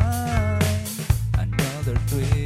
find another twist.